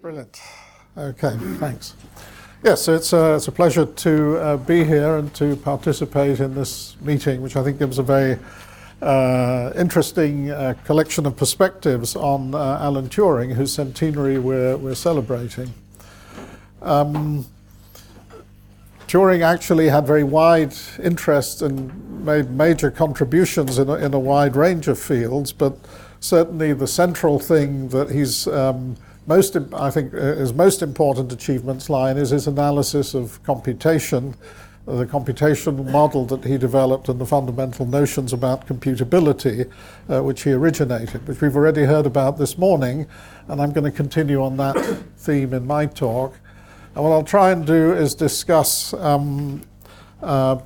Brilliant. Okay, thanks. Yes, it's a, it's a pleasure to uh, be here and to participate in this meeting, which I think gives a very uh, interesting uh, collection of perspectives on uh, Alan Turing, whose centenary we're, we're celebrating. Um, Turing actually had very wide interests and made major contributions in a, in a wide range of fields, but certainly the central thing that he's um, most, I think, uh, his most important achievements lie in is his analysis of computation, uh, the computational model that he developed and the fundamental notions about computability, uh, which he originated, which we've already heard about this morning, and I'm going to continue on that theme in my talk. And what I'll try and do is discuss um, uh,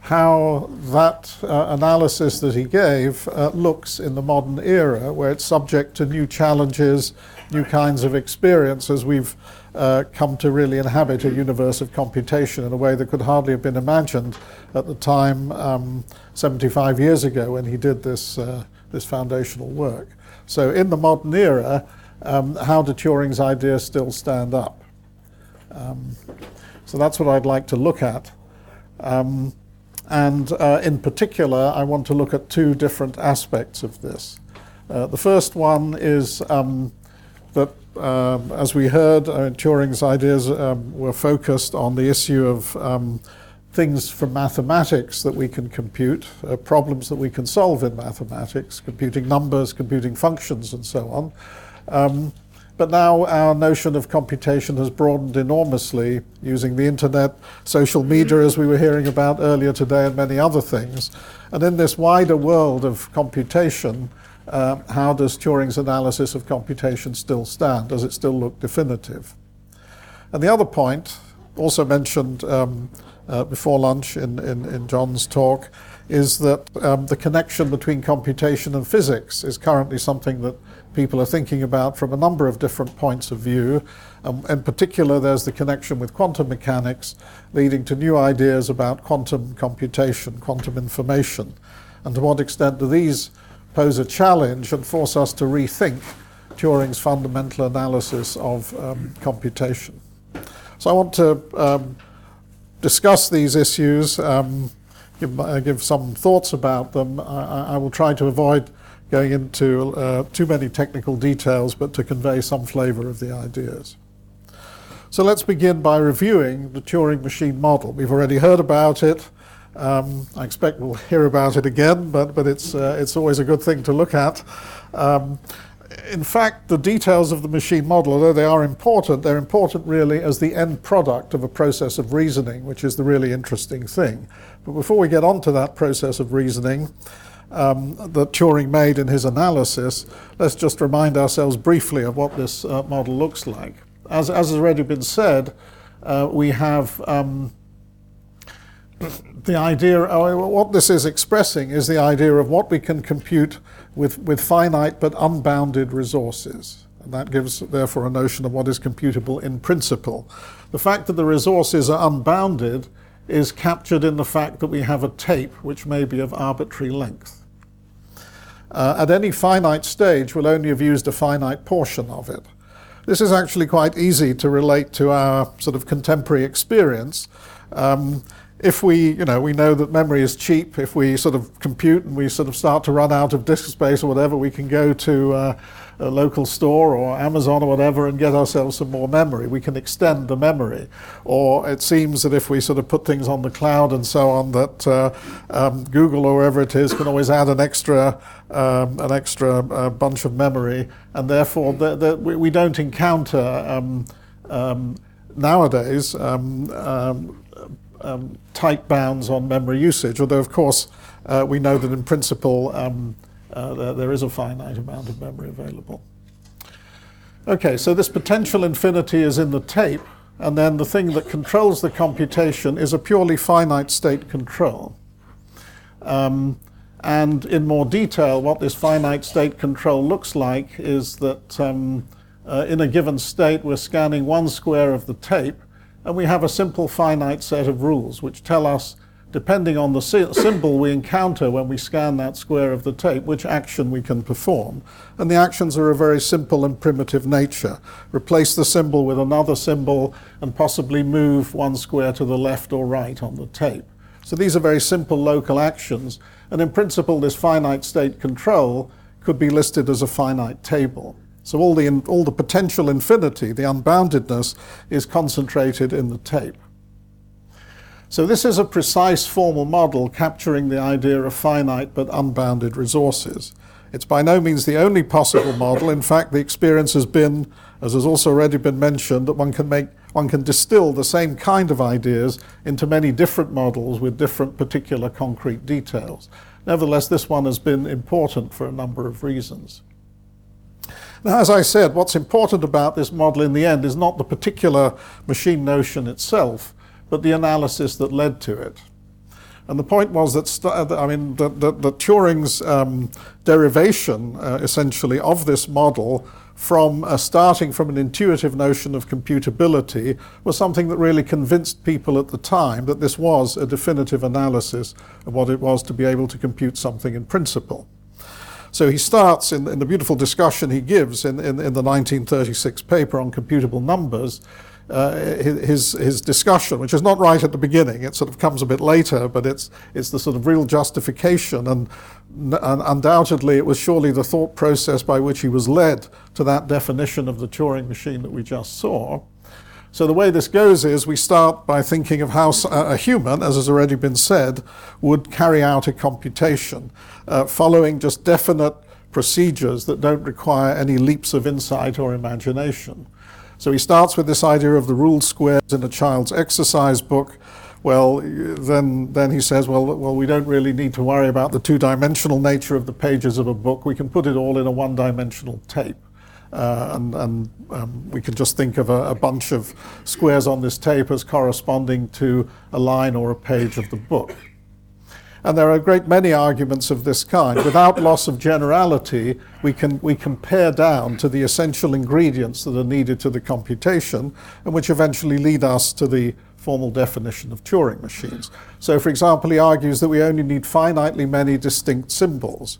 how that uh, analysis that he gave uh, looks in the modern era, where it's subject to new challenges, new kinds of experience as We've uh, come to really inhabit a universe of computation in a way that could hardly have been imagined at the time um, 75 years ago when he did this, uh, this foundational work. So, in the modern era, um, how do Turing's ideas still stand up? Um, so, that's what I'd like to look at. Um, and uh, in particular, I want to look at two different aspects of this. Uh, the first one is um, that, um, as we heard, uh, Turing's ideas um, were focused on the issue of um, things from mathematics that we can compute, uh, problems that we can solve in mathematics, computing numbers, computing functions, and so on. Um, but now our notion of computation has broadened enormously using the internet, social media, as we were hearing about earlier today, and many other things. And in this wider world of computation, uh, how does Turing's analysis of computation still stand? Does it still look definitive? And the other point, also mentioned um, uh, before lunch in, in, in, John's talk, is that um, the connection between computation and physics is currently something that people are thinking about from a number of different points of view. Um, in particular, there's the connection with quantum mechanics, leading to new ideas about quantum computation, quantum information. And to what extent do these pose a challenge and force us to rethink Turing's fundamental analysis of um, computation? So I want to um, discuss these issues, um, give, uh, give, some thoughts about them. I, I will try to avoid going into uh, too many technical details, but to convey some flavor of the ideas. So let's begin by reviewing the Turing machine model. We've already heard about it. Um, I expect we'll hear about it again, but, but it's, uh, it's always a good thing to look at. Um, in fact, the details of the machine model, although they are important, they're important really as the end product of a process of reasoning, which is the really interesting thing. But before we get on to that process of reasoning, um, that Turing made in his analysis, let's just remind ourselves briefly of what this uh, model looks like. As, as, has already been said, uh, we have um, the idea, uh, what this is expressing is the idea of what we can compute with, with finite but unbounded resources. And that gives, therefore, a notion of what is computable in principle. The fact that the resources are unbounded is captured in the fact that we have a tape which may be of arbitrary length uh, at any finite stage we'll only have used a finite portion of it. This is actually quite easy to relate to our sort of contemporary experience. Um, if we, you know, we know that memory is cheap, if we sort of compute and we sort of start to run out of disk space or whatever, we can go to uh, a local store or Amazon or whatever and get ourselves some more memory. We can extend the memory. Or it seems that if we sort of put things on the cloud and so on, that uh, um, Google or wherever it is can always add an extra, um, an extra uh, bunch of memory, and therefore the, the, we, don't encounter um, um nowadays um, tight bounds on memory usage, although, of course, uh, we know that in principle um, uh, there, there is a finite amount of memory available. Okay, so this potential infinity is in the tape, and then the thing that controls the computation is a purely finite state control. Um, and in more detail, what this finite state control looks like is that um, uh, in a given state, we're scanning one square of the tape, and we have a simple finite set of rules which tell us depending on the symbol we encounter when we scan that square of the tape, which action we can perform. And the actions are of very simple and primitive nature. Replace the symbol with another symbol and possibly move one square to the left or right on the tape. So these are very simple local actions. And in principle, this finite state control could be listed as a finite table. So all the, all the potential infinity, the unboundedness, is concentrated in the tape. So this is a precise formal model capturing the idea of finite but unbounded resources. It's by no means the only possible model. In fact, the experience has been, as has also already been mentioned, that one can make one can distill the same kind of ideas into many different models with different particular concrete details. Nevertheless, this one has been important for a number of reasons. Now, as I said, what's important about this model in the end is not the particular machine notion itself, but the analysis that led to it. And the point was that, uh, I mean, that, that, that Turing's um, derivation, uh, essentially, of this model from starting from an intuitive notion of computability was something that really convinced people at the time that this was a definitive analysis of what it was to be able to compute something in principle. So he starts in, in the beautiful discussion he gives in, in, in the 1936 paper on computable numbers uh, his, his discussion, which is not right at the beginning. It sort of comes a bit later, but it's, it's the sort of real justification. And, and undoubtedly, it was surely the thought process by which he was led to that definition of the Turing machine that we just saw. So the way this goes is we start by thinking of how a human, as has already been said, would carry out a computation, uh, following just definite procedures that don't require any leaps of insight or imagination. So he starts with this idea of the ruled squares in a child's exercise book. Well, then, then he says, well, well, we don't really need to worry about the two-dimensional nature of the pages of a book. We can put it all in a one-dimensional tape. Uh, and, and um, we can just think of a, a, bunch of squares on this tape as corresponding to a line or a page of the book. And there are a great many arguments of this kind. Without loss of generality, we can, we can pare down to the essential ingredients that are needed to the computation, and which eventually lead us to the formal definition of Turing machines. So, for example, he argues that we only need finitely many distinct symbols.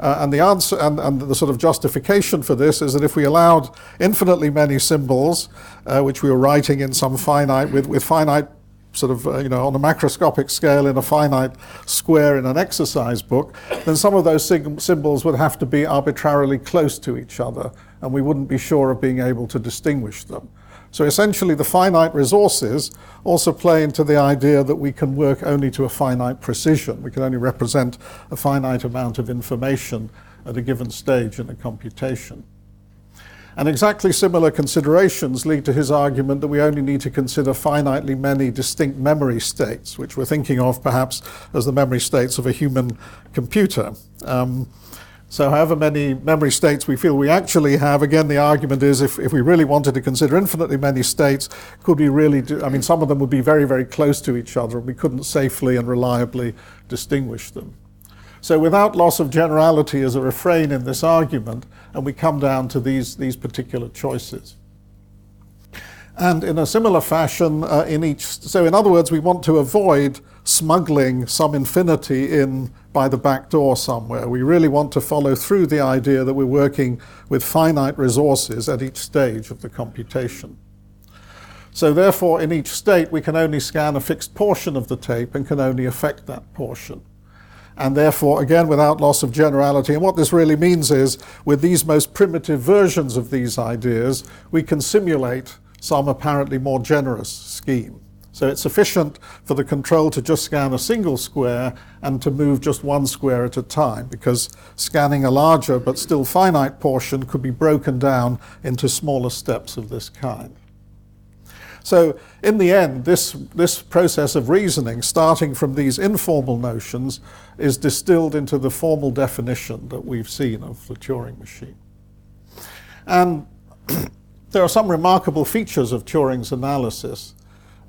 Uh, and the answer and, and, the sort of justification for this is that if we allowed infinitely many symbols, uh, which we were writing in some finite with, with finite sort of, uh, you know, on a macroscopic scale in a finite square in an exercise book, then some of those symbols would have to be arbitrarily close to each other, and we wouldn't be sure of being able to distinguish them. So essentially, the finite resources also play into the idea that we can work only to a finite precision. We can only represent a finite amount of information at a given stage in a computation. And exactly similar considerations lead to his argument that we only need to consider finitely many distinct memory states, which we're thinking of perhaps as the memory states of a human computer. Um, so, however many memory states we feel we actually have, again, the argument is if, if we really wanted to consider infinitely many states, could we really do? I mean, some of them would be very, very close to each other, and we couldn't safely and reliably distinguish them. So, without loss of generality as a refrain in this argument, and we come down to these, these particular choices. And in a similar fashion, uh, in each, so in other words, we want to avoid smuggling some infinity in by the back door somewhere. We really want to follow through the idea that we're working with finite resources at each stage of the computation. So therefore, in each state, we can only scan a fixed portion of the tape and can only affect that portion and therefore, again, without loss of generality. And what this really means is, with these most primitive versions of these ideas, we can simulate some apparently more generous scheme. So it's sufficient for the control to just scan a single square and to move just one square at a time, because scanning a larger but still finite portion could be broken down into smaller steps of this kind. So, in the end, this, this process of reasoning, starting from these informal notions, is distilled into the formal definition that we've seen of the Turing machine. And there are some remarkable features of Turing's analysis.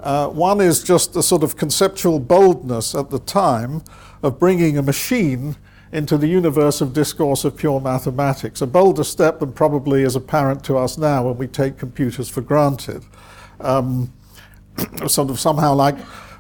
Uh, one is just the sort of conceptual boldness at the time of bringing a machine into the universe of discourse of pure mathematics, a bolder step than probably is apparent to us now when we take computers for granted. Um, sort of somehow like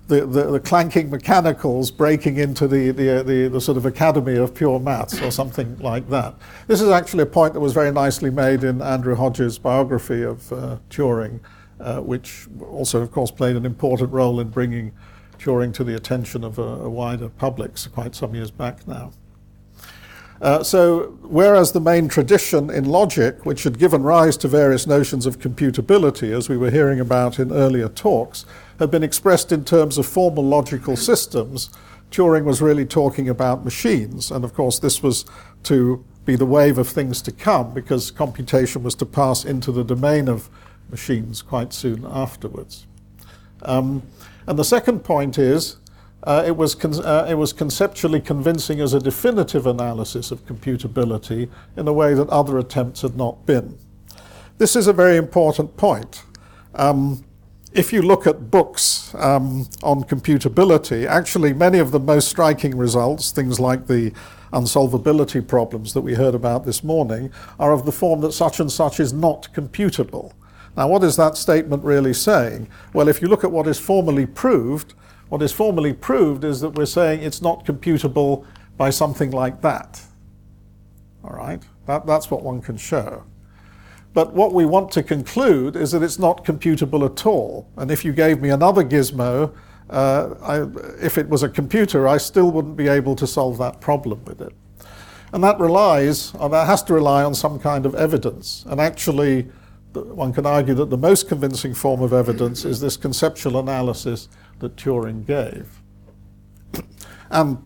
the, the, the, clanking mechanicals breaking into the, the, the, the, sort of academy of pure maths or something like that. This is actually a point that was very nicely made in Andrew Hodges' biography of uh, Turing, uh, which also, of course, played an important role in bringing Turing to the attention of a, a wider public quite some years back now. Uh, so, whereas the main tradition in logic, which had given rise to various notions of computability, as we were hearing about in earlier talks, had been expressed in terms of formal logical systems, Turing was really talking about machines. And of course, this was to be the wave of things to come because computation was to pass into the domain of machines quite soon afterwards. Um, and the second point is uh, it, was uh, it was conceptually convincing as a definitive analysis of computability in a way that other attempts had not been. This is a very important point. Um, if you look at books um, on computability, actually many of the most striking results, things like the unsolvability problems that we heard about this morning, are of the form that such and such is not computable. Now, what is that statement really saying? Well, if you look at what is formally proved, what is formally proved is that we're saying it's not computable by something like that. All right? That, that's what one can show. But what we want to conclude is that it's not computable at all. And if you gave me another gizmo, uh, I, if it was a computer, I still wouldn't be able to solve that problem with it. And that relies, or that has to rely on some kind of evidence. And actually, one can argue that the most convincing form of evidence is this conceptual analysis that Turing gave. and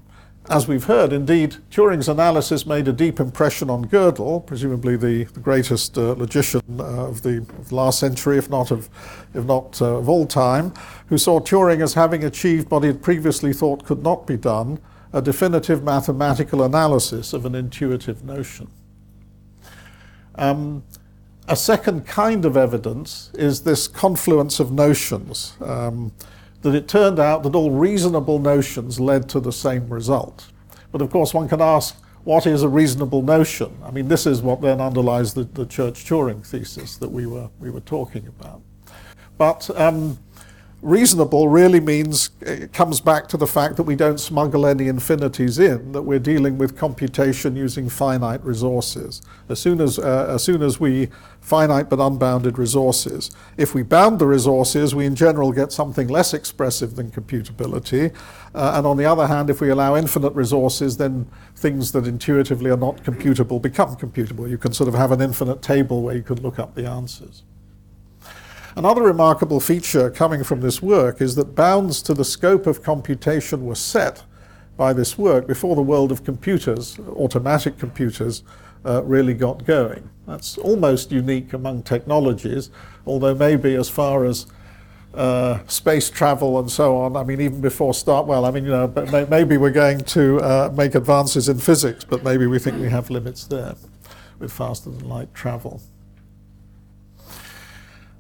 as we've heard, indeed, Turing's analysis made a deep impression on Gödel, presumably the, the greatest uh, logician uh, of, the, of, the, last century, if not of, if not uh, of all time, who saw Turing as having achieved what he had previously thought could not be done, a definitive mathematical analysis of an intuitive notion. Um, a second kind of evidence is this confluence of notions. Um, that it turned out that all reasonable notions led to the same result. But of course, one can ask, what is a reasonable notion? I mean, this is what then underlies the, the Church-Turing thesis that we were, we were talking about. But um, reasonable really means it comes back to the fact that we don't smuggle any infinities in, that we're dealing with computation using finite resources. As soon as, uh, as soon as we finite but unbounded resources. If we bound the resources, we in general get something less expressive than computability. Uh, and on the other hand, if we allow infinite resources, then things that intuitively are not computable become computable. You can sort of have an infinite table where you could look up the answers. Another remarkable feature coming from this work is that bounds to the scope of computation were set by this work before the world of computers, automatic computers, uh, really got going. That's almost unique among technologies, although maybe as far as uh, space travel and so on. I mean, even before start, well, I mean, you know, but maybe we're going to uh, make advances in physics, but maybe we think we have limits there with faster than light travel.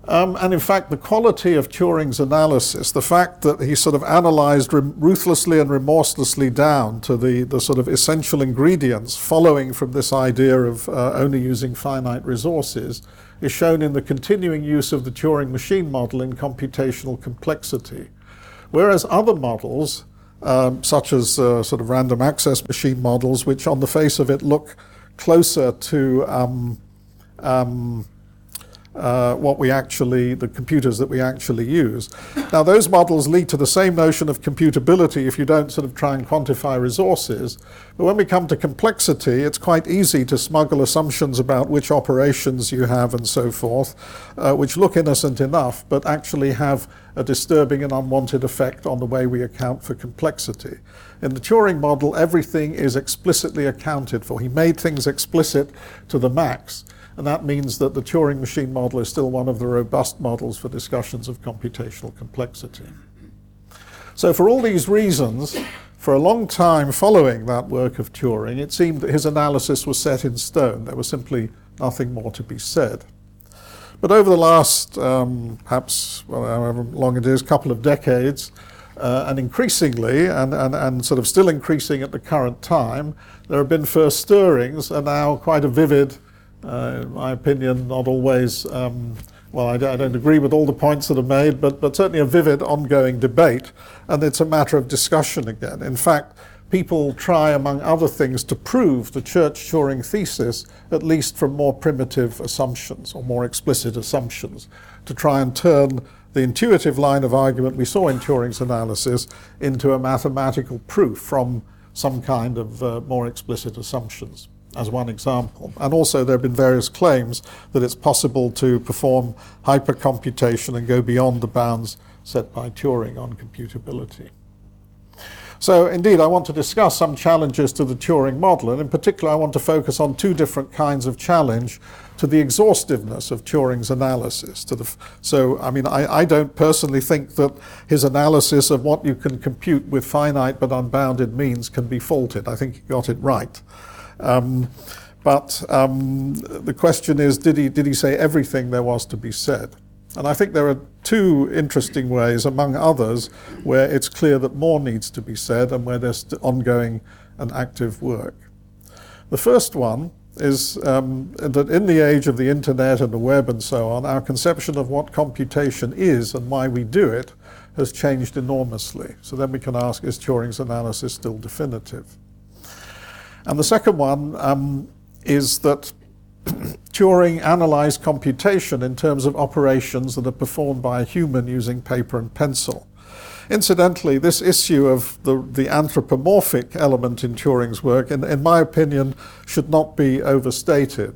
Um, and in fact, the quality of Turing's analysis, the fact that he sort of analyzed ruthlessly and remorselessly down to the, the sort of essential ingredients following from this idea of uh, only using finite resources, is shown in the continuing use of the Turing machine model in computational complexity. Whereas other models, um, such as uh, sort of random access machine models, which on the face of it look closer to um, um uh, what we actually, the computers that we actually use. Now, those models lead to the same notion of computability if you don't sort of try and quantify resources. But when we come to complexity, it's quite easy to smuggle assumptions about which operations you have and so forth, uh, which look innocent enough, but actually have a disturbing and unwanted effect on the way we account for complexity. In the Turing model, everything is explicitly accounted for. He made things explicit to the max. And that means that the Turing machine model is still one of the robust models for discussions of computational complexity. So, for all these reasons, for a long time following that work of Turing, it seemed that his analysis was set in stone. There was simply nothing more to be said. But over the last, um, perhaps, well, however long it is, couple of decades, uh, and increasingly, and, and, and sort of still increasing at the current time, there have been first stirrings and now quite a vivid uh, in my opinion, not always um, well, I don't, agree with all the points that are made, but, but certainly a vivid ongoing debate, and it's a matter of discussion again. In fact, people try, among other things, to prove the Church Turing thesis, at least from more primitive assumptions or more explicit assumptions, to try and turn the intuitive line of argument we saw in Turing's analysis into a mathematical proof from some kind of uh, more explicit assumptions as one example. And also, there have been various claims that it's possible to perform hypercomputation and go beyond the bounds set by Turing on computability. So, indeed, I want to discuss some challenges to the Turing model, and in particular, I want to focus on two different kinds of challenge to the exhaustiveness of Turing's analysis. The, so, I mean, I, I don't personally think that his analysis of what you can compute with finite but unbounded means can be faulted. I think he got it right. Um, but um, the question is, did he, did he say everything there was to be said? And I think there are two interesting ways, among others, where it's clear that more needs to be said and where there's ongoing and active work. The first one is um, that in the age of the internet and the web and so on, our conception of what computation is and why we do it has changed enormously. So then we can ask, is Turing's analysis still definitive? And the second one um, is that Turing analyzed computation in terms of operations that are performed by a human using paper and pencil. Incidentally, this issue of the, the anthropomorphic element in Turing's work, in, in my opinion, should not be overstated.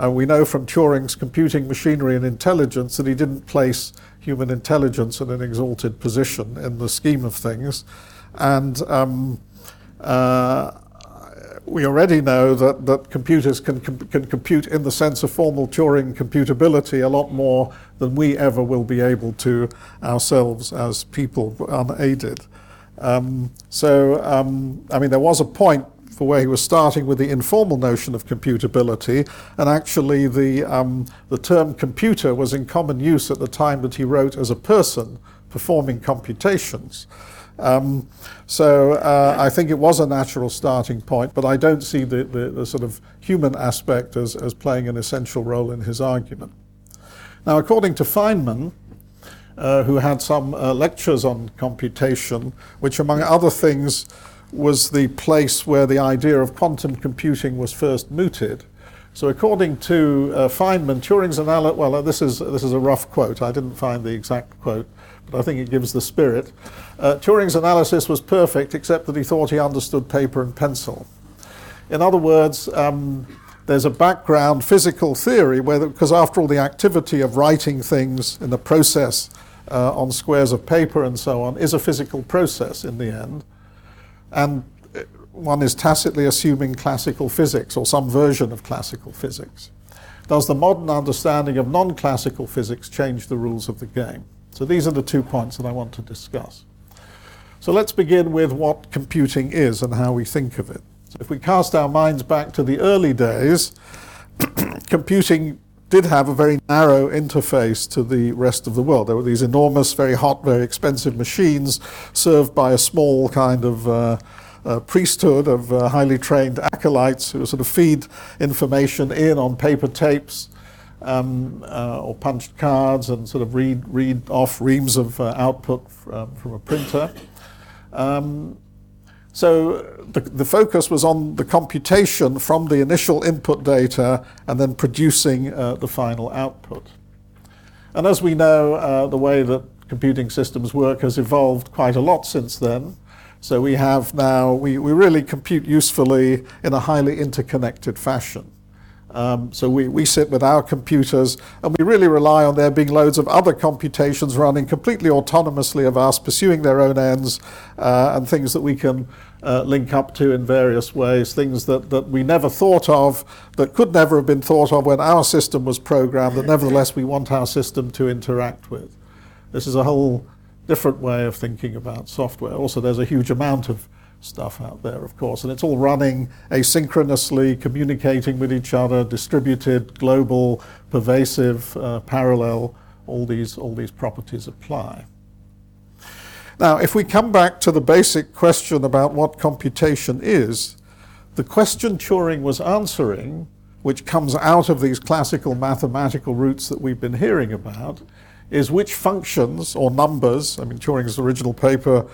Uh, we know from Turing's computing machinery and intelligence that he didn't place human intelligence in an exalted position in the scheme of things. And um, uh, we already know that, that computers can, can compute in the sense of formal Turing computability a lot more than we ever will be able to ourselves as people unaided. Um, so, um, I mean, there was a point for where he was starting with the informal notion of computability, and actually the, um, the term computer was in common use at the time that he wrote as a person performing computations. Um, so uh, I think it was a natural starting point, but I don't see the, the, the, sort of human aspect as, as playing an essential role in his argument. Now, according to Feynman, uh, who had some uh, lectures on computation, which, among other things, was the place where the idea of quantum computing was first mooted. So, according to uh, Feynman, Turing's analysis, well, this is, this is a rough quote, I didn't find the exact quote but I think it gives the spirit. Uh, Turing's analysis was perfect, except that he thought he understood paper and pencil. In other words, um, there's a background physical theory because after all, the activity of writing things in the process uh, on squares of paper and so on is a physical process in the end. And uh, one is tacitly assuming classical physics or some version of classical physics. Does the modern understanding of non classical physics change the rules of the game? So these are the two points that I want to discuss. So let's begin with what computing is and how we think of it. So if we cast our minds back to the early days, computing did have a very narrow interface to the rest of the world. There were these enormous, very hot, very expensive machines served by a small kind of uh, uh, priesthood of uh, highly trained acolytes who sort of feed information in on paper tapes um, uh, or punched cards and sort of read, read off reams of uh, output from, from a printer. Um, so the, the focus was on the computation from the initial input data and then producing uh, the final output. And as we know, uh, the way that computing systems work has evolved quite a lot since then. So we have now, we, we really compute usefully in a highly interconnected fashion. Um, so we, we sit with our computers and we really rely on there being loads of other computations running completely autonomously of us, pursuing their own ends, uh, and things that we can uh, link up to in various ways, things that, that we never thought of, that could never have been thought of when our system was programmed, that nevertheless we want our system to interact with. This is a whole different way of thinking about software. Also, there's a huge amount of stuff out there, of course. And it's all running asynchronously, communicating with each other, distributed, global, pervasive, uh, parallel. All these, all these properties apply. Now, if we come back to the basic question about what computation is, the question Turing was answering which comes out of these classical mathematical roots that we've been hearing about, is which functions or numbers, I mean, Turing's original paper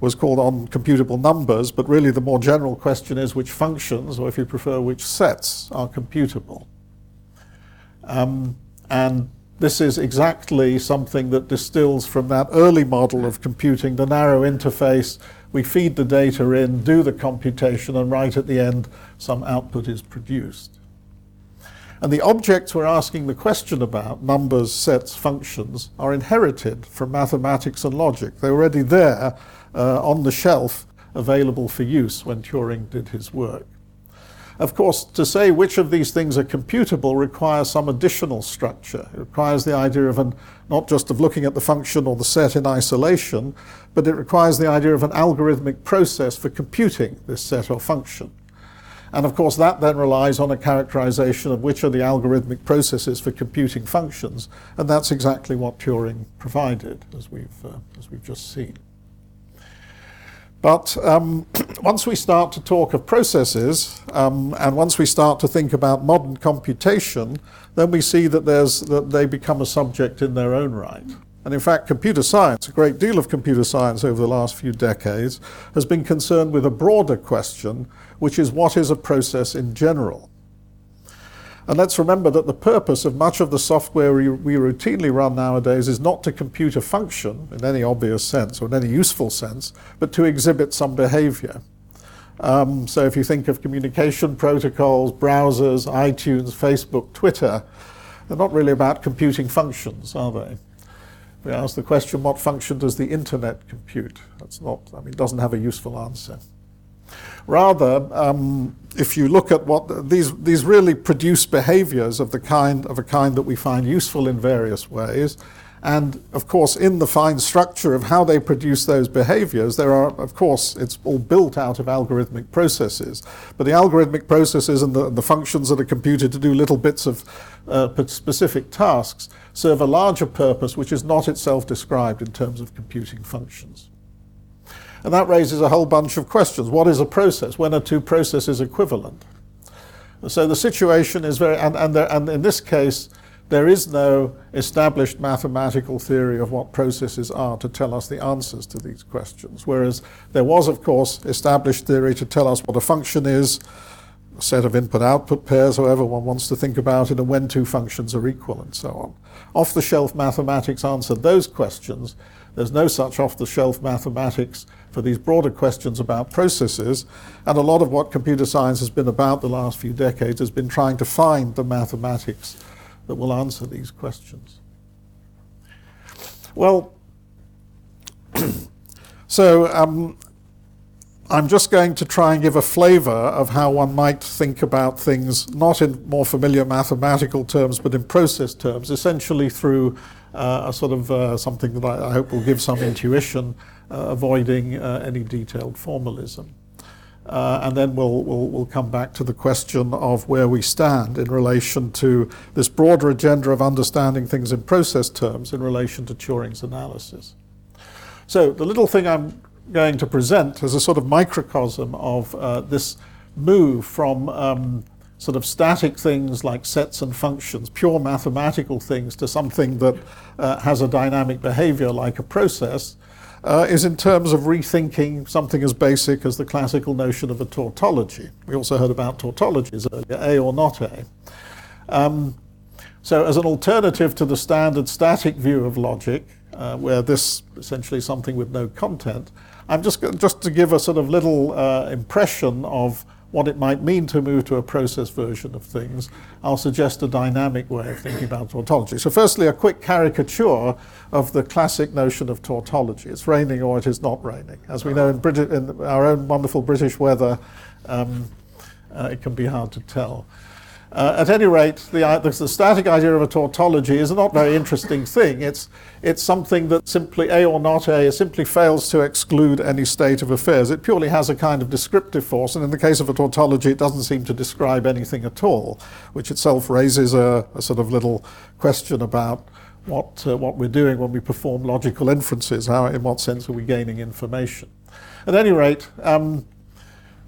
was called on computable numbers, but really the more general question is which functions, or if you prefer, which sets are computable. Um, and this is exactly something that distills from that early model of computing, the narrow interface. We feed the data in, do the computation, and right at the end, some output is produced. And the objects we're asking the question about, numbers, sets, functions, are inherited from mathematics and logic. They're already there uh, on the shelf, available for use when Turing did his work. Of course, to say which of these things are computable requires some additional structure. It requires the idea of an, not just of looking at the function or the set in isolation, but it requires the idea of an algorithmic process for computing this set or function. And of course, that then relies on a characterization of which are the algorithmic processes for computing functions, and that's exactly what Turing provided, as we've, uh, as we've just seen. But um, once we start to talk of processes, um, and once we start to think about modern computation, then we see that, there's, that they become a subject in their own right. And in fact, computer science, a great deal of computer science over the last few decades, has been concerned with a broader question, which is what is a process in general? And let's remember that the purpose of much of the software we, we, routinely run nowadays is not to compute a function in any obvious sense or in any useful sense, but to exhibit some behavior. Um, so if you think of communication protocols, browsers, iTunes, Facebook, Twitter, they're not really about computing functions, are they? We ask the question, what function does the internet compute? That's not, I mean, it doesn't have a useful answer. Rather, um, if you look at what these these really produce behaviors of the kind of a kind that we find useful in various ways, and of course, in the fine structure of how they produce those behaviors, there are, of course, it's all built out of algorithmic processes. But the algorithmic processes and the, the functions that are computed to do little bits of uh, specific tasks serve a larger purpose, which is not itself described in terms of computing functions. And that raises a whole bunch of questions. What is a process? When are two processes equivalent? So the situation is very, and, and, there, and in this case, there is no established mathematical theory of what processes are to tell us the answers to these questions. Whereas there was, of course, established theory to tell us what a function is, a set of input output pairs, however one wants to think about it, and when two functions are equal, and so on. Off the shelf mathematics answered those questions. There's no such off the shelf mathematics for these broader questions about processes. And a lot of what computer science has been about the last few decades has been trying to find the mathematics that will answer these questions. Well, so um, I'm just going to try and give a flavor of how one might think about things, not in more familiar mathematical terms, but in process terms, essentially through uh, a sort of uh, something that I, I, hope will give some intuition, avoiding uh, any detailed formalism. Uh, and then we'll, we'll, we'll come back to the question of where we stand in relation to this broader agenda of understanding things in process terms in relation to Turing's analysis. So the little thing I'm going to present is a sort of microcosm of uh, this move from um, sort of static things like sets and functions, pure mathematical things, to something that uh, has a dynamic behavior like a process, uh, is in terms of rethinking something as basic as the classical notion of a tautology. We also heard about tautologies earlier, A or not A. Um, so, as an alternative to the standard static view of logic, uh, where this essentially something with no content, I'm just just to give a sort of little uh, impression of what it might mean to move to a process version of things, I'll suggest a dynamic way of thinking about tautology. So, firstly, a quick caricature of the classic notion of tautology. It's raining or it is not raining. As we know in, Brit- in our own wonderful British weather, um, uh, it can be hard to tell. Uh, at any rate, the, the, the, static idea of a tautology is a not very interesting thing. It's, it's something that simply, A or not A, simply fails to exclude any state of affairs. It purely has a kind of descriptive force, and in the case of a tautology, it doesn't seem to describe anything at all, which itself raises a, a sort of little question about what, uh, what we're doing when we perform logical inferences. How, in what sense are we gaining information? At any rate, um,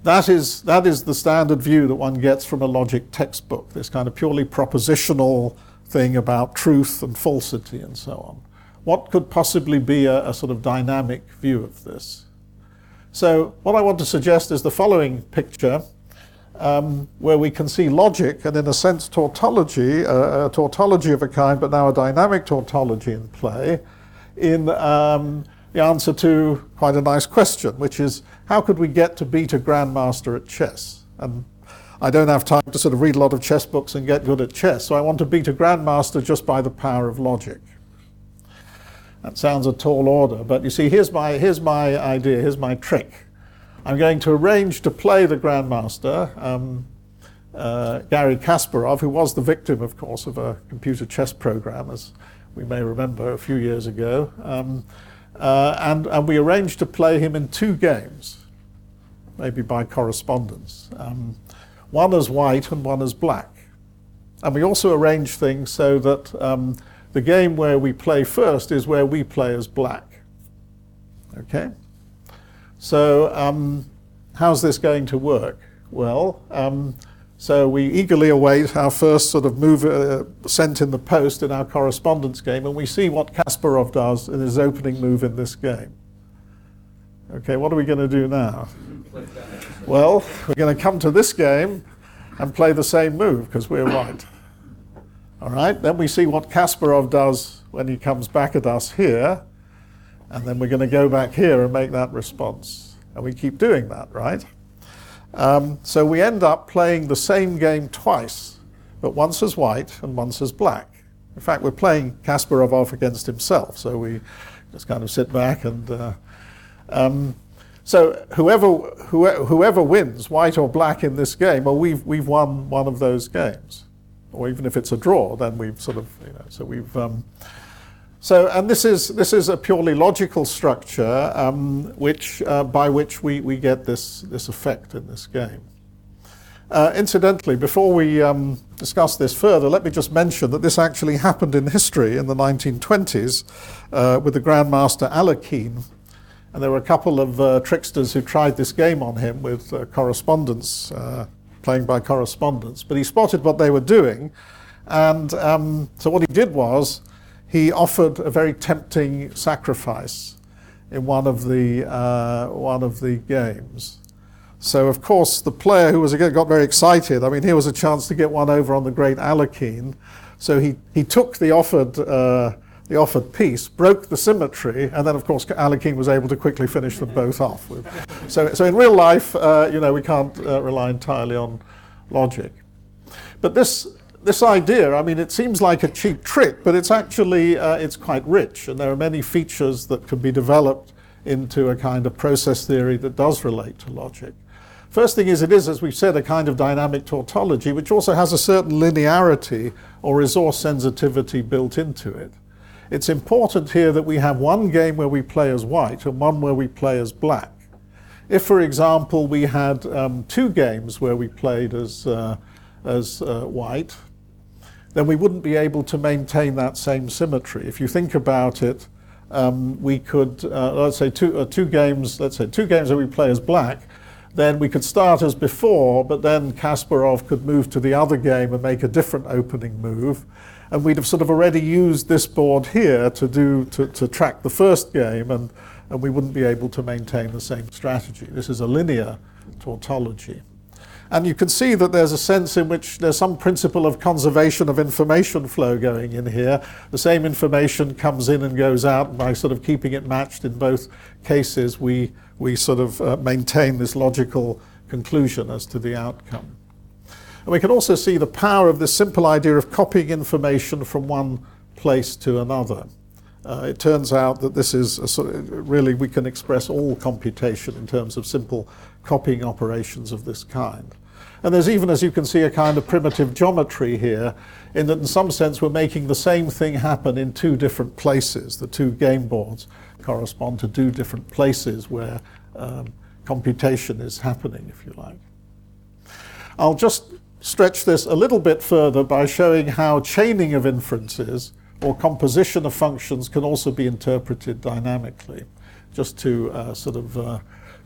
that is, that is the standard view that one gets from a logic textbook, this kind of purely propositional thing about truth and falsity and so on. What could possibly be a, a sort of dynamic view of this? So, what I want to suggest is the following picture. Um, where we can see logic and, in a sense, tautology, uh, a tautology of a kind, but now a dynamic tautology in play, in um, the answer to quite a nice question, which is how could we get to beat a grandmaster at chess? And I don't have time to sort of read a lot of chess books and get good at chess, so I want to beat a grandmaster just by the power of logic. That sounds a tall order, but you see, here's my, here's my idea, here's my trick. I'm going to arrange to play the grandmaster, um, uh, Garry Kasparov, who was the victim, of course, of a computer chess program, as we may remember a few years ago. Um, uh, and, and we arranged to play him in two games, maybe by correspondence. Um, one as white and one as black. And we also arrange things so that um, the game where we play first is where we play as black. Okay? So, um, how's this going to work? Well, um, so we eagerly await our first sort of move uh, sent in the post in our correspondence game, and we see what Kasparov does in his opening move in this game. Okay, what are we going to do now? Well, we're going to come to this game and play the same move because we're white. All right, then we see what Kasparov does when he comes back at us here, and then we're going to go back here and make that response. And we keep doing that, right? Um, so we end up playing the same game twice, but once as white and once as black. In fact, we're playing Kasparov off against himself, so we just kind of sit back and. Uh, um, so whoever, whoever, wins, white or black, in this game, well, we've, we've won one of those games. Or even if it's a draw, then we've sort of, you know, so we've. Um, so, and this is, this is a purely logical structure um, which, uh, by which we, we get this, this effect in this game. Uh, incidentally, before we um, discuss this further, let me just mention that this actually happened in history in the 1920s uh, with the Grandmaster Alekhine. And there were a couple of uh, tricksters who tried this game on him with uh, correspondence, uh, playing by correspondence. But he spotted what they were doing. And um, so what he did was he offered a very tempting sacrifice in one of the, uh, one of the games. So, of course, the player who was again got very excited. I mean, here was a chance to get one over on the great Alekhine. So he, he took the offered, uh, the offered piece, broke the symmetry, and then, of course, Alekhine was able to quickly finish them both off. So, so in real life, uh, you know, we can't uh, rely entirely on logic. But this this idea, I mean, it seems like a cheap trick, but it's actually uh, it's quite rich, and there are many features that can be developed into a kind of process theory that does relate to logic. First thing is, it is, as we've said, a kind of dynamic tautology, which also has a certain linearity or resource sensitivity built into it. It's important here that we have one game where we play as white and one where we play as black. If, for example, we had um, two games where we played as, uh, as uh, white, then we wouldn't be able to maintain that same symmetry. If you think about it, um, we could, uh, let's say two, uh, two games, let's say two games where we play as black, then we could start as before, but then Kasparov could move to the other game and make a different opening move. And we'd have sort of already used this board here to do to, to track the first game, and, and we wouldn't be able to maintain the same strategy. This is a linear tautology. And you can see that there's a sense in which there's some principle of conservation of information flow going in here. The same information comes in and goes out by sort of keeping it matched in both cases. We, we sort of uh, maintain this logical conclusion as to the outcome. And we can also see the power of this simple idea of copying information from one place to another. Uh, it turns out that this is sort of, really we can express all computation in terms of simple copying operations of this kind. And there's even, as you can see, a kind of primitive geometry here, in that in some sense we're making the same thing happen in two different places. The two game boards correspond to two different places where um, computation is happening, if you like. I'll just stretch this a little bit further by showing how chaining of inferences or composition of functions can also be interpreted dynamically, just to uh, sort of uh,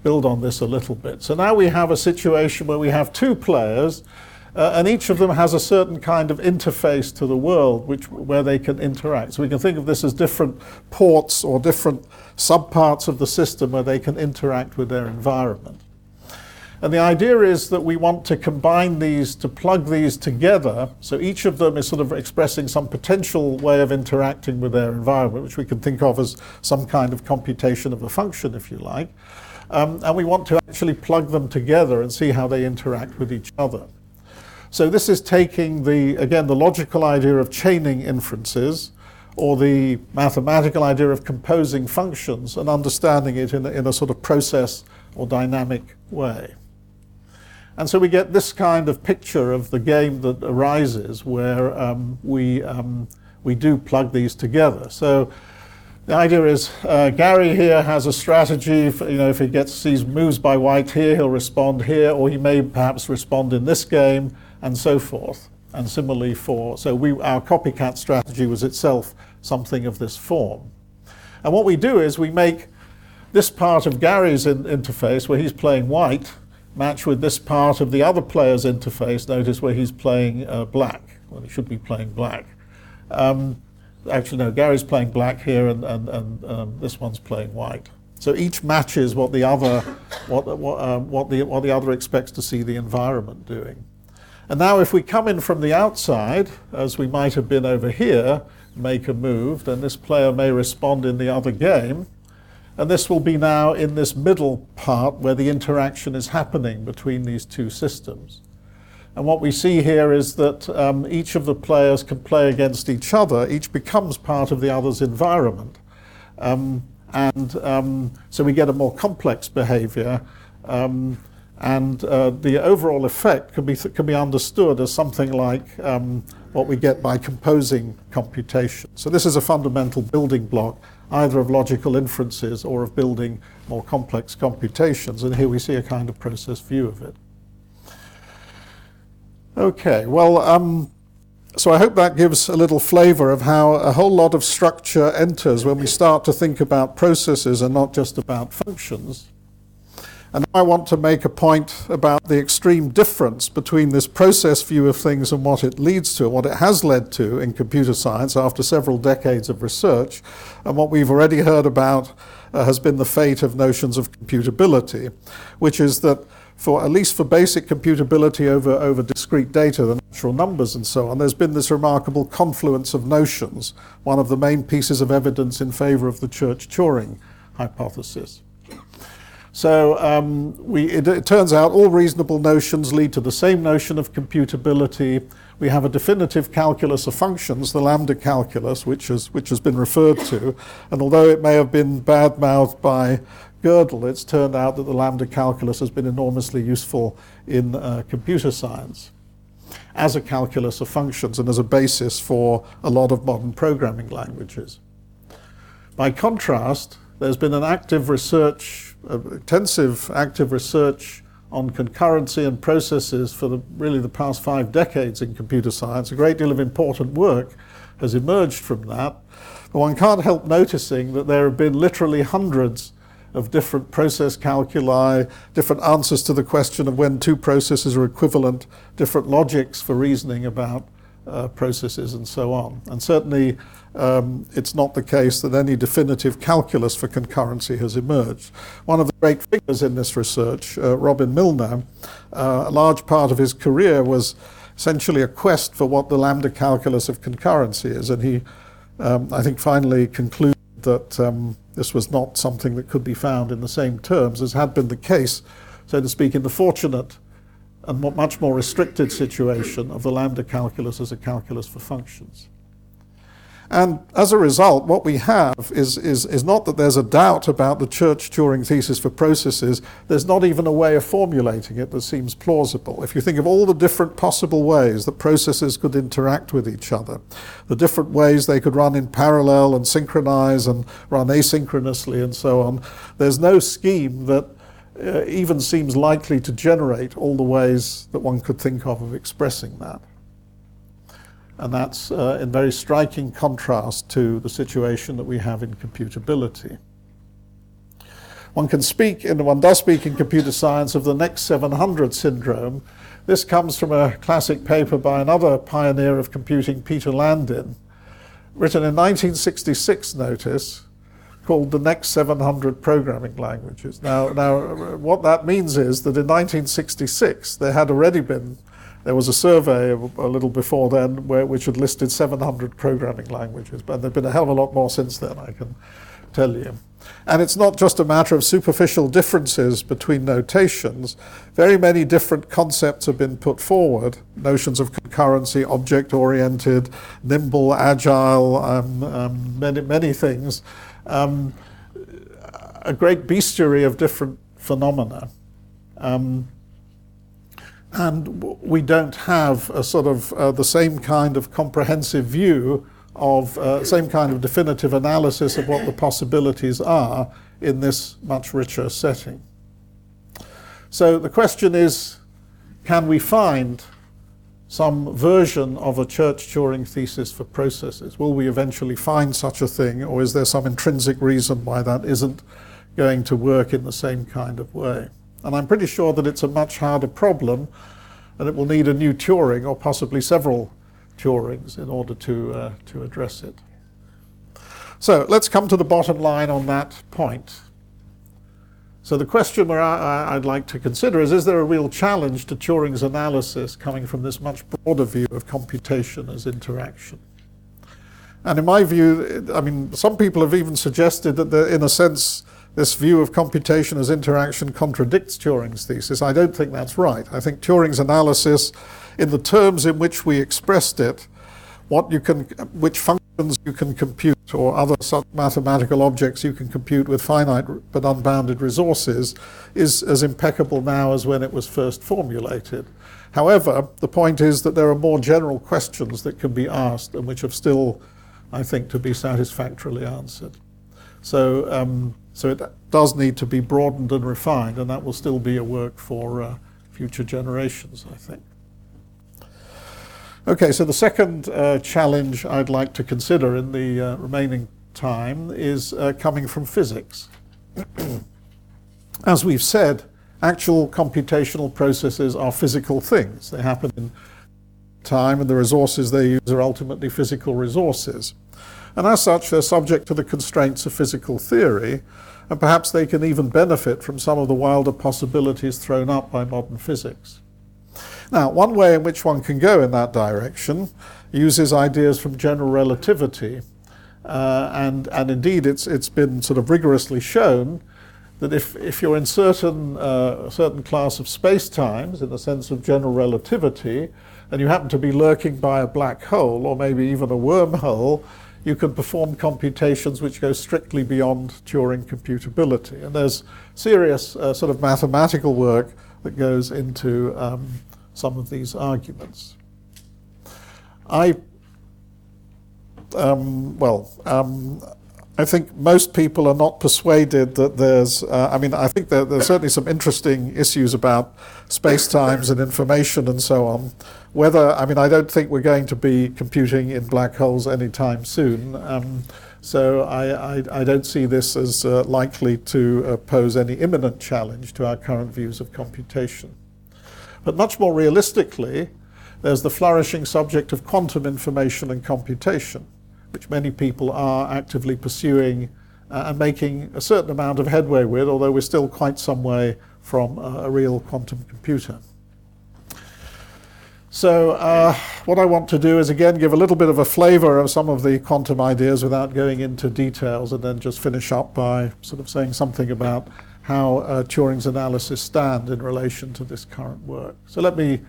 build on this a little bit. So now we have a situation where we have two players, uh, and each of them has a certain kind of interface to the world which, where they can interact. So we can think of this as different ports or different subparts of the system where they can interact with their environment. And the idea is that we want to combine these, to plug these together, so each of them is sort of expressing some potential way of interacting with their environment, which we can think of as some kind of computation of a function, if you like. Um, and we want to actually plug them together and see how they interact with each other. So this is taking the, again, the logical idea of chaining inferences, or the mathematical idea of composing functions and understanding it in a, in a sort of process or dynamic way. And so we get this kind of picture of the game that arises where um, we, um, we do plug these together. So the idea is uh, Gary here has a strategy. For, you know, if he gets sees moves by white here, he'll respond here, or he may perhaps respond in this game, and so forth. And similarly for so we our copycat strategy was itself something of this form. And what we do is we make this part of Gary's in interface where he's playing white match with this part of the other player's interface, notice where he's playing uh, black. Well, he should be playing black. Um, actually, no, Gary's playing black here, and, and, and um, this one's playing white. So each matches what the other, what, what, um, what, the, what the other expects to see the environment doing. And now if we come in from the outside, as we might have been over here, make a move, then this player may respond in the other game. And this will be now in this middle part where the interaction is happening between these two systems. And what we see here is that um, each of the players can play against each other. Each becomes part of the other's environment. Um, and um, so we get a more complex behavior. Um, and uh, the overall effect can be, can be understood as something like um, what we get by composing computation. So this is a fundamental building block either of logical inferences or of building more complex computations. And here we see a kind of process view of it. Okay, well, um, so I hope that gives a little flavor of how a whole lot of structure enters when we start to think about processes and not just about functions. And I want to make a point about the extreme difference between this process view of things and what it leads to, what it has led to in computer science after several decades of research. And what we've already heard about uh, has been the fate of notions of computability, which is that for at least for basic computability over, over discrete data, the natural numbers and so on, there's been this remarkable confluence of notions, one of the main pieces of evidence in favor of the Church-Turing hypothesis. So um, we, it, it, turns out all reasonable notions lead to the same notion of computability. We have a definitive calculus of functions, the lambda calculus, which has, which has been referred to. And although it may have been bad-mouthed by Gödel, it's turned out that the lambda calculus has been enormously useful in uh, computer science as a calculus of functions and as a basis for a lot of modern programming languages. By contrast, there's been an active research intensive active research on concurrency and processes for the, really the past five decades in computer science. A great deal of important work has emerged from that. But one can't help noticing that there have been literally hundreds of different process calculi, different answers to the question of when two processes are equivalent, different logics for reasoning about uh, processes and so on. And certainly um, it's not the case that any definitive calculus for concurrency has emerged. One of the great figures in this research, uh, Robin Milner, uh, a large part of his career was essentially a quest for what the lambda calculus of concurrency is. And he, um, I think, finally concluded that um, this was not something that could be found in the same terms as had been the case, so to speak, in the fortunate and much more restricted situation of the lambda calculus as a calculus for functions. And as a result, what we have is, is, is not that there's a doubt about the Church-Turing thesis for processes, there's not even a way of formulating it that seems plausible. If you think of all the different possible ways that processes could interact with each other, the different ways they could run in parallel and synchronize and run asynchronously and so on, there's no scheme that uh, even seems likely to generate all the ways that one could think of of expressing that. And that's uh, in very striking contrast to the situation that we have in computability. one can speak, in, one does speak in computer science of the next 700 syndrome. This comes from a classic paper by another pioneer of computing, Peter Landin, written in 1966, notice, called the next 700 programming languages. Now, now, what that means is that in 1966 there had already been there was a survey a little before then where, which had listed 700 programming languages, but there have been a hell of a lot more since then, I can tell you. And it's not just a matter of superficial differences between notations. Very many different concepts have been put forward notions of concurrency, object oriented, nimble, agile, um, um, many, many things. Um, a great bestiary of different phenomena. Um, and we don't have a sort of uh, the same kind of comprehensive view of uh, same kind of definitive analysis of what the possibilities are in this much richer setting. So the question is, can we find some version of a Church-Turing thesis for processes? Will we eventually find such a thing, or is there some intrinsic reason why that isn't going to work in the same kind of way? And I'm pretty sure that it's a much harder problem and it will need a new Turing or possibly several Turings in order to, uh, to address it. So let's come to the bottom line on that point. So the question I, I'd like to consider is, is there a real challenge to Turing's analysis coming from this much broader view of computation as interaction? And in my view, I mean, some people have even suggested that, there, in a sense, this view of computation as interaction contradicts Turing's thesis. I don't think that's right. I think Turing's analysis, in the terms in which we expressed it, what you can, which functions you can compute, or other such mathematical objects you can compute with finite but unbounded resources, is as impeccable now as when it was first formulated. However, the point is that there are more general questions that can be asked and which have still, I think, to be satisfactorily answered. So. Um, so it does need to be broadened and refined, and that will still be a work for uh, future generations, I think. Okay, so the second uh, challenge I'd like to consider in the uh, remaining time is uh, coming from physics. As we've said, actual computational processes are physical things. They happen in time, and the resources they use are ultimately physical resources. And as such, they're subject to the constraints of physical theory, and perhaps they can even benefit from some of the wilder possibilities thrown up by modern physics. Now, one way in which one can go in that direction uses ideas from general relativity, uh, and, and indeed it's, it's been sort of rigorously shown that if, if you're in certain, uh, a certain class of space-times, in the sense of general relativity, and you happen to be lurking by a black hole, or maybe even a wormhole, you can perform computations which go strictly beyond Turing computability. And there's serious uh, sort of mathematical work that goes into um, some of these arguments. I, um, well, um, I think most people are not persuaded that there's, uh, I mean, I think there, there's certainly some interesting issues about space times and information and so on. Whether, I mean, I don't think we're going to be computing in black holes anytime soon. Um, so I, I, I, don't see this as uh, likely to uh, pose any imminent challenge to our current views of computation. But much more realistically, there's the flourishing subject of quantum information and computation which many people are actively pursuing uh, and making a certain amount of headway with, although we're still quite some way from a real quantum computer. So uh, what I want to do is again give a little bit of a flavor of some of the quantum ideas without going into details and then just finish up by sort of saying something about how uh, Turing's analysis stand in relation to this current work. So let me,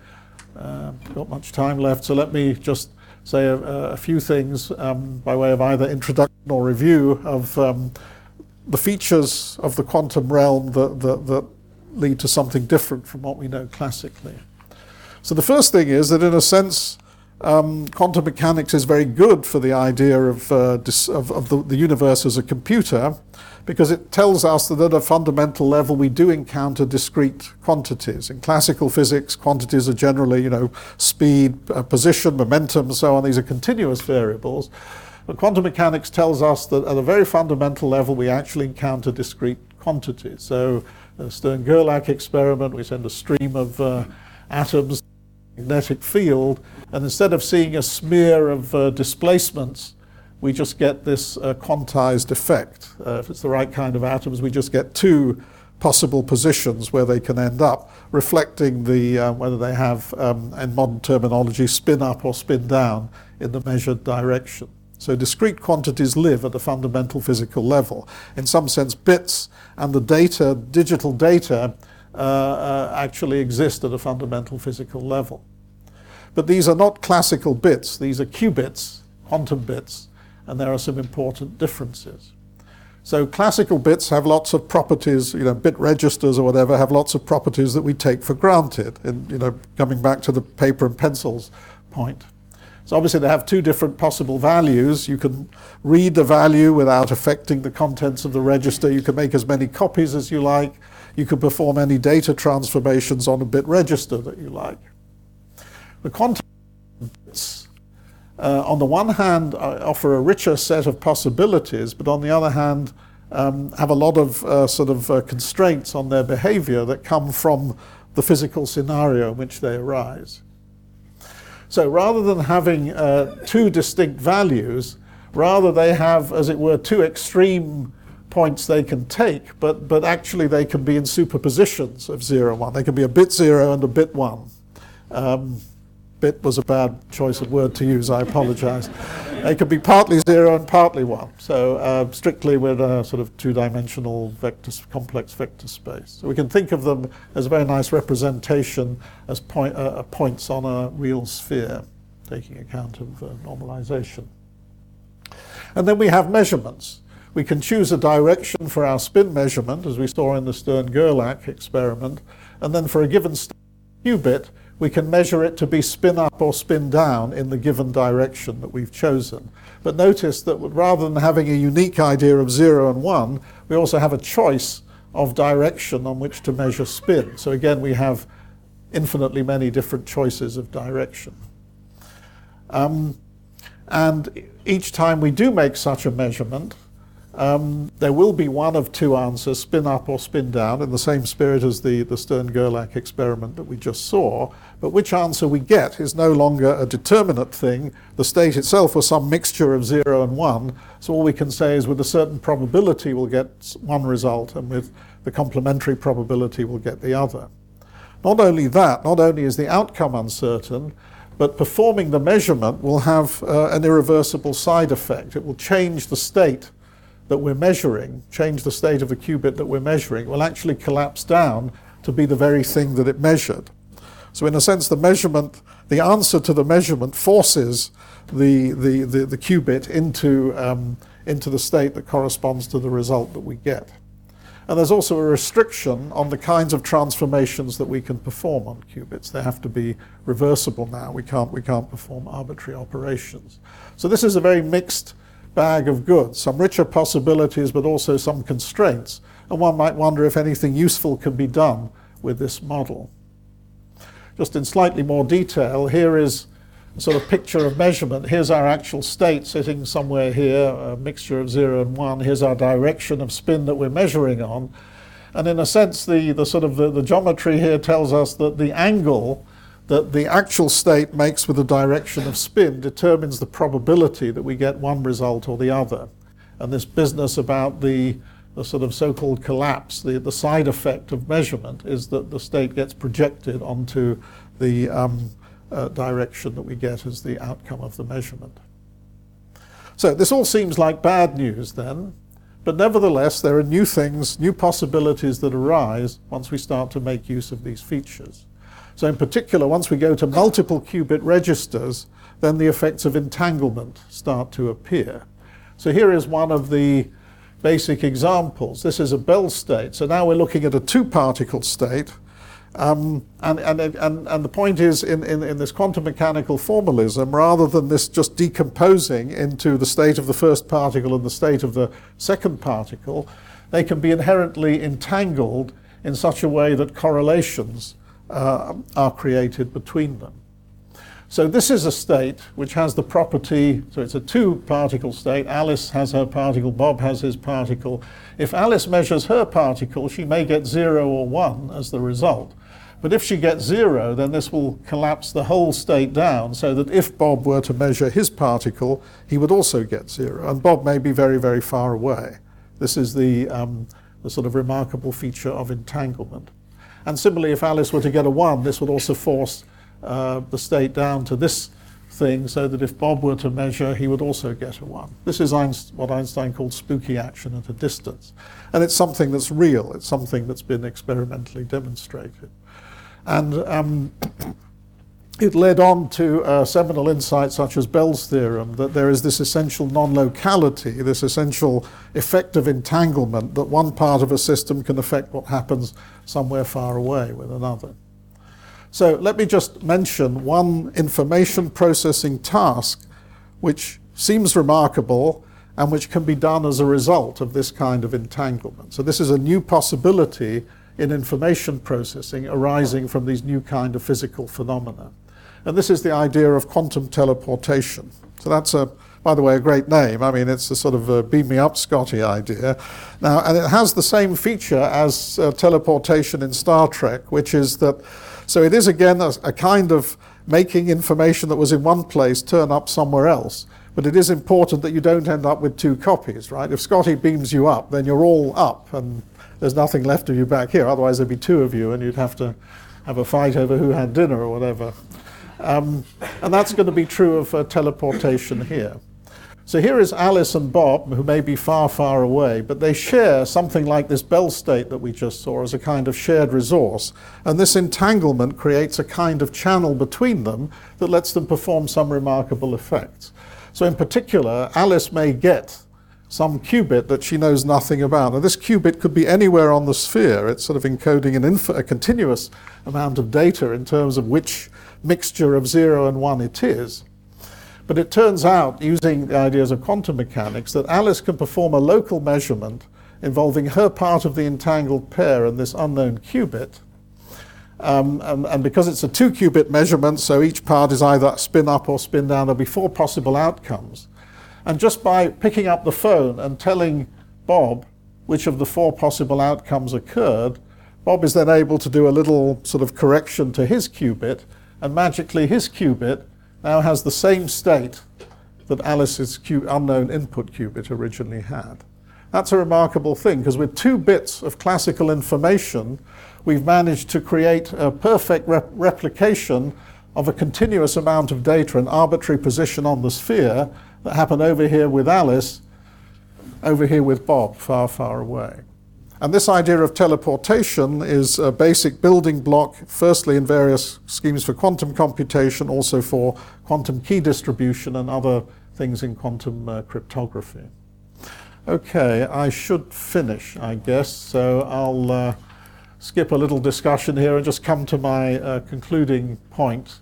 uh, got much time left, so let me just say a, a few things um, by way of either introduction or review of um, the features of the quantum realm that, that, that lead to something different from what we know classically. So the first thing is that in a sense, um, quantum mechanics is very good for the idea of, uh, dis- of, of the, the, universe as a computer because it tells us that at a fundamental level we do encounter discrete quantities. In classical physics, quantities are generally, you know, speed, uh, position, momentum, and so on. These are continuous variables. But quantum mechanics tells us that at a very fundamental level we actually encounter discrete quantities. So the Stern-Gerlach experiment, we send a stream of uh, atoms magnetic field, and instead of seeing a smear of uh, displacements, we just get this uh, quantized effect. Uh, if it's the right kind of atoms, we just get two possible positions where they can end up, reflecting the uh, whether they have, um, in modern terminology, spin up or spin down in the measured direction. So discrete quantities live at the fundamental physical level. In some sense, bits and the data, digital data, uh, uh, actually exist at a fundamental physical level. But these are not classical bits, these are qubits, quantum bits, and there are some important differences. So classical bits have lots of properties, you know, bit registers or whatever have lots of properties that we take for granted. And, you know, coming back to the paper and pencils point. So obviously they have two different possible values. You can read the value without affecting the contents of the register. You can make as many copies as you like. You can perform any data transformations on a bit register that you like. The quantum bits uh, on the one hand, offer a richer set of possibilities, but on the other hand, um, have a lot of uh, sort of uh, constraints on their behavior that come from the physical scenario in which they arise. So rather than having uh, two distinct values, rather they have, as it were, two extreme points they can take, but, but actually they can be in superpositions of 0 1. They can be a bit 0 and a bit 1. Um, bit was a bad choice of word to use, I apologize. They could be partly zero and partly one, so uh, strictly with a sort of two-dimensional vector, complex vector space. So we can think of them as a very nice representation as point, uh, uh points on a real sphere, taking account of uh, normalization. And then we have measurements. We can choose a direction for our spin measurement, as we saw in the Stern-Gerlach experiment, and then for a given qubit, we can measure it to be spin up or spin down in the given direction that we've chosen. But notice that rather than having a unique idea of 0 and 1, we also have a choice of direction on which to measure spin. So again, we have infinitely many different choices of direction. Um, and each time we do make such a measurement, um, there will be one of two answers, spin up or spin down, in the same spirit as the, the Stern-Gerlach experiment that we just saw. But which answer we get is no longer a determinate thing. The state itself was some mixture of 0 and 1. So all we can say is with a certain probability we'll get one result, and with the complementary probability we'll get the other. Not only that, not only is the outcome uncertain, but performing the measurement will have uh, an irreversible side effect. It will change the state that we're measuring, change the state of the qubit that we're measuring, will actually collapse down to be the very thing that it measured. So in a sense, the measurement, the answer to the measurement forces the, the, the, the qubit into, um, into the state that corresponds to the result that we get. And there's also a restriction on the kinds of transformations that we can perform on qubits. They have to be reversible now. We can't, we can't perform arbitrary operations. So this is a very mixed bag of goods, some richer possibilities, but also some constraints. And one might wonder if anything useful can be done with this model. Just in slightly more detail, here is a sort of picture of measurement. Here's our actual state sitting somewhere here, a mixture of zero and one. Here's our direction of spin that we're measuring on. And in a sense, the, the sort of the, the geometry here tells us that the angle that the actual state makes with the direction of spin determines the probability that we get one result or the other. And this business about the, the sort of so-called collapse, the, the side effect of measurement is that the state gets projected onto the um, uh, direction that we get as the outcome of the measurement. So this all seems like bad news then, but nevertheless there are new things, new possibilities that arise once we start to make use of these features. So in particular, once we go to multiple qubit registers, then the effects of entanglement start to appear. So here is one of the basic examples. This is a Bell state. So now we're looking at a two-particle state. Um, and, and, and, and the point is, in, in, in this quantum mechanical formalism, rather than this just decomposing into the state of the first particle and the state of the second particle, they can be inherently entangled in such a way that correlations uh, are created between them. So this is a state which has the property, so it's a two particle state. Alice has her particle, Bob has his particle. If Alice measures her particle, she may get zero or one as the result. But if she gets zero, then this will collapse the whole state down so that if Bob were to measure his particle, he would also get zero. And Bob may be very, very far away. This is the, um, the sort of remarkable feature of entanglement. And similarly, if Alice were to get a one, this would also force uh, the state down to this thing so that if Bob were to measure, he would also get a one. This is what Einstein called spooky action at a distance. And it's something that's real, it's something that's been experimentally demonstrated. And um, it led on to uh, seminal insights such as Bell's theorem that there is this essential non locality, this essential effect of entanglement, that one part of a system can affect what happens somewhere far away with another. So let me just mention one information processing task which seems remarkable and which can be done as a result of this kind of entanglement. So this is a new possibility in information processing arising from these new kind of physical phenomena. And this is the idea of quantum teleportation. So that's a, by the way, a great name. I mean, it's a sort of a beam me up Scotty idea. Now, and it has the same feature as uh, teleportation in Star Trek, which is that, so it is again a, a kind of making information that was in one place turn up somewhere else. But it is important that you don't end up with two copies, right? If Scotty beams you up, then you're all up and there's nothing left of you back here. Otherwise, there'd be two of you, and you'd have to have a fight over who had dinner or whatever. Um, and that's going to be true of uh, teleportation here. So here is Alice and Bob, who may be far, far away, but they share something like this Bell state that we just saw as a kind of shared resource. And this entanglement creates a kind of channel between them that lets them perform some remarkable effects. So, in particular, Alice may get some qubit that she knows nothing about. Now, this qubit could be anywhere on the sphere. It's sort of encoding inf- a continuous amount of data in terms of which mixture of zero and one it is. But it turns out, using the ideas of quantum mechanics, that Alice can perform a local measurement involving her part of the entangled pair and this unknown qubit. Um, and, and, because it's a two qubit measurement, so each part is either spin up or spin down, there'll be four possible outcomes. And just by picking up the phone and telling Bob which of the four possible outcomes occurred, Bob is then able to do a little sort of correction to his qubit, and magically his qubit now has the same state that Alice's unknown input qubit originally had. That's a remarkable thing because with two bits of classical information, we've managed to create a perfect rep- replication of a continuous amount of data, an arbitrary position on the sphere, that happened over here with Alice, over here with Bob, far, far away. And this idea of teleportation is a basic building block, firstly, in various schemes for quantum computation, also for quantum key distribution and other things in quantum uh, cryptography. Okay, I should finish, I guess, so I'll uh, skip a little discussion here and just come to my uh, concluding point,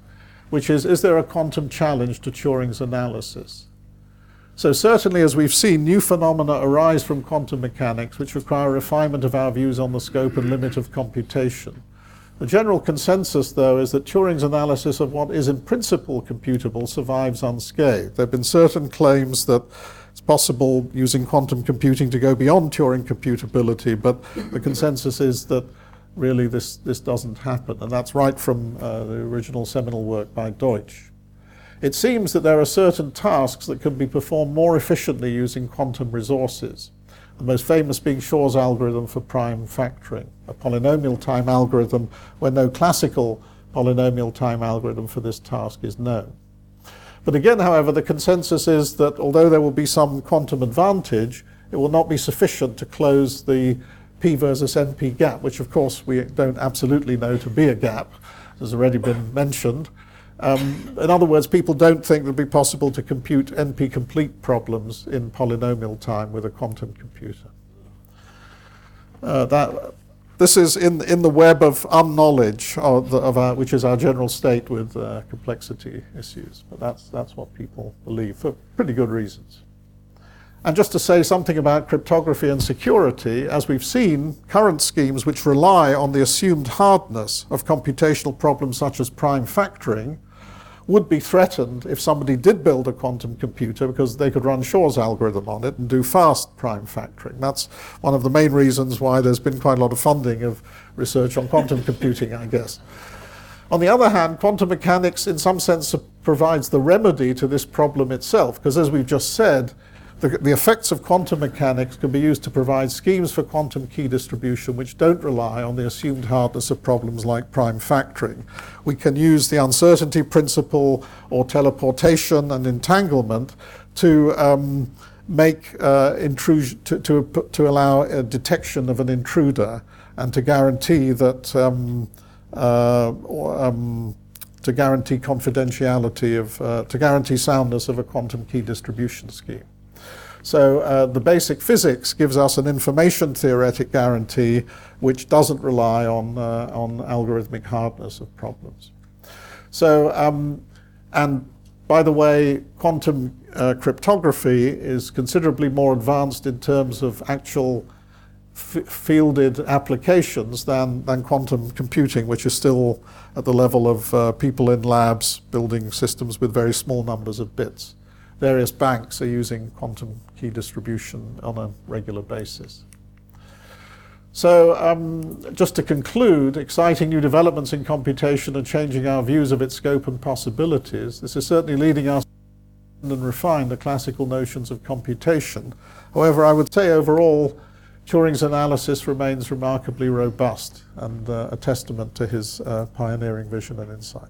which is Is there a quantum challenge to Turing's analysis? So certainly, as we've seen, new phenomena arise from quantum mechanics which require refinement of our views on the scope and limit of computation. The general consensus, though, is that Turing's analysis of what is in principle computable survives unscathed. There have been certain claims that it's possible using quantum computing to go beyond Turing computability, but the consensus is that really this, this doesn't happen, and that's right from uh, the original seminal work by Deutsch. It seems that there are certain tasks that can be performed more efficiently using quantum resources. The most famous being Shor's algorithm for prime factoring, a polynomial time algorithm where no classical polynomial time algorithm for this task is known. But again, however, the consensus is that although there will be some quantum advantage, it will not be sufficient to close the P versus NP gap, which of course we don't absolutely know to be a gap, as already been mentioned. Um, in other words, people don't think it would be possible to compute NP complete problems in polynomial time with a quantum computer. Uh, that, this is in, in the web of unknowledge, of, the, of our, which is our general state with uh, complexity issues. But that's, that's what people believe for pretty good reasons. And just to say something about cryptography and security, as we've seen, current schemes which rely on the assumed hardness of computational problems such as prime factoring would be threatened if somebody did build a quantum computer because they could run Shor's algorithm on it and do fast prime factoring. That's one of the main reasons why there's been quite a lot of funding of research on quantum computing, I guess. On the other hand, quantum mechanics, in some sense, provides the remedy to this problem itself, because as we've just said, the, the, effects of quantum mechanics can be used to provide schemes for quantum key distribution which don't rely on the assumed hardness of problems like prime factoring. We can use the uncertainty principle or teleportation and entanglement to um, make uh, intrusion to, to, to, allow a detection of an intruder and to guarantee that um, uh, um, to guarantee confidentiality of uh, to guarantee soundness of a quantum key distribution scheme. So uh, the basic physics gives us an information theoretic guarantee which doesn't rely on, uh, on algorithmic hardness of problems. So, um, and by the way, quantum uh, cryptography is considerably more advanced in terms of actual fielded applications than, than quantum computing, which is still at the level of uh, people in labs building systems with very small numbers of bits various banks are using quantum key distribution on a regular basis. So, um, just to conclude, exciting new developments in computation are changing our views of its scope and possibilities. This is certainly leading us to and refine the classical notions of computation. However, I would say overall, Turing's analysis remains remarkably robust and uh, a testament to his uh, pioneering vision and insight.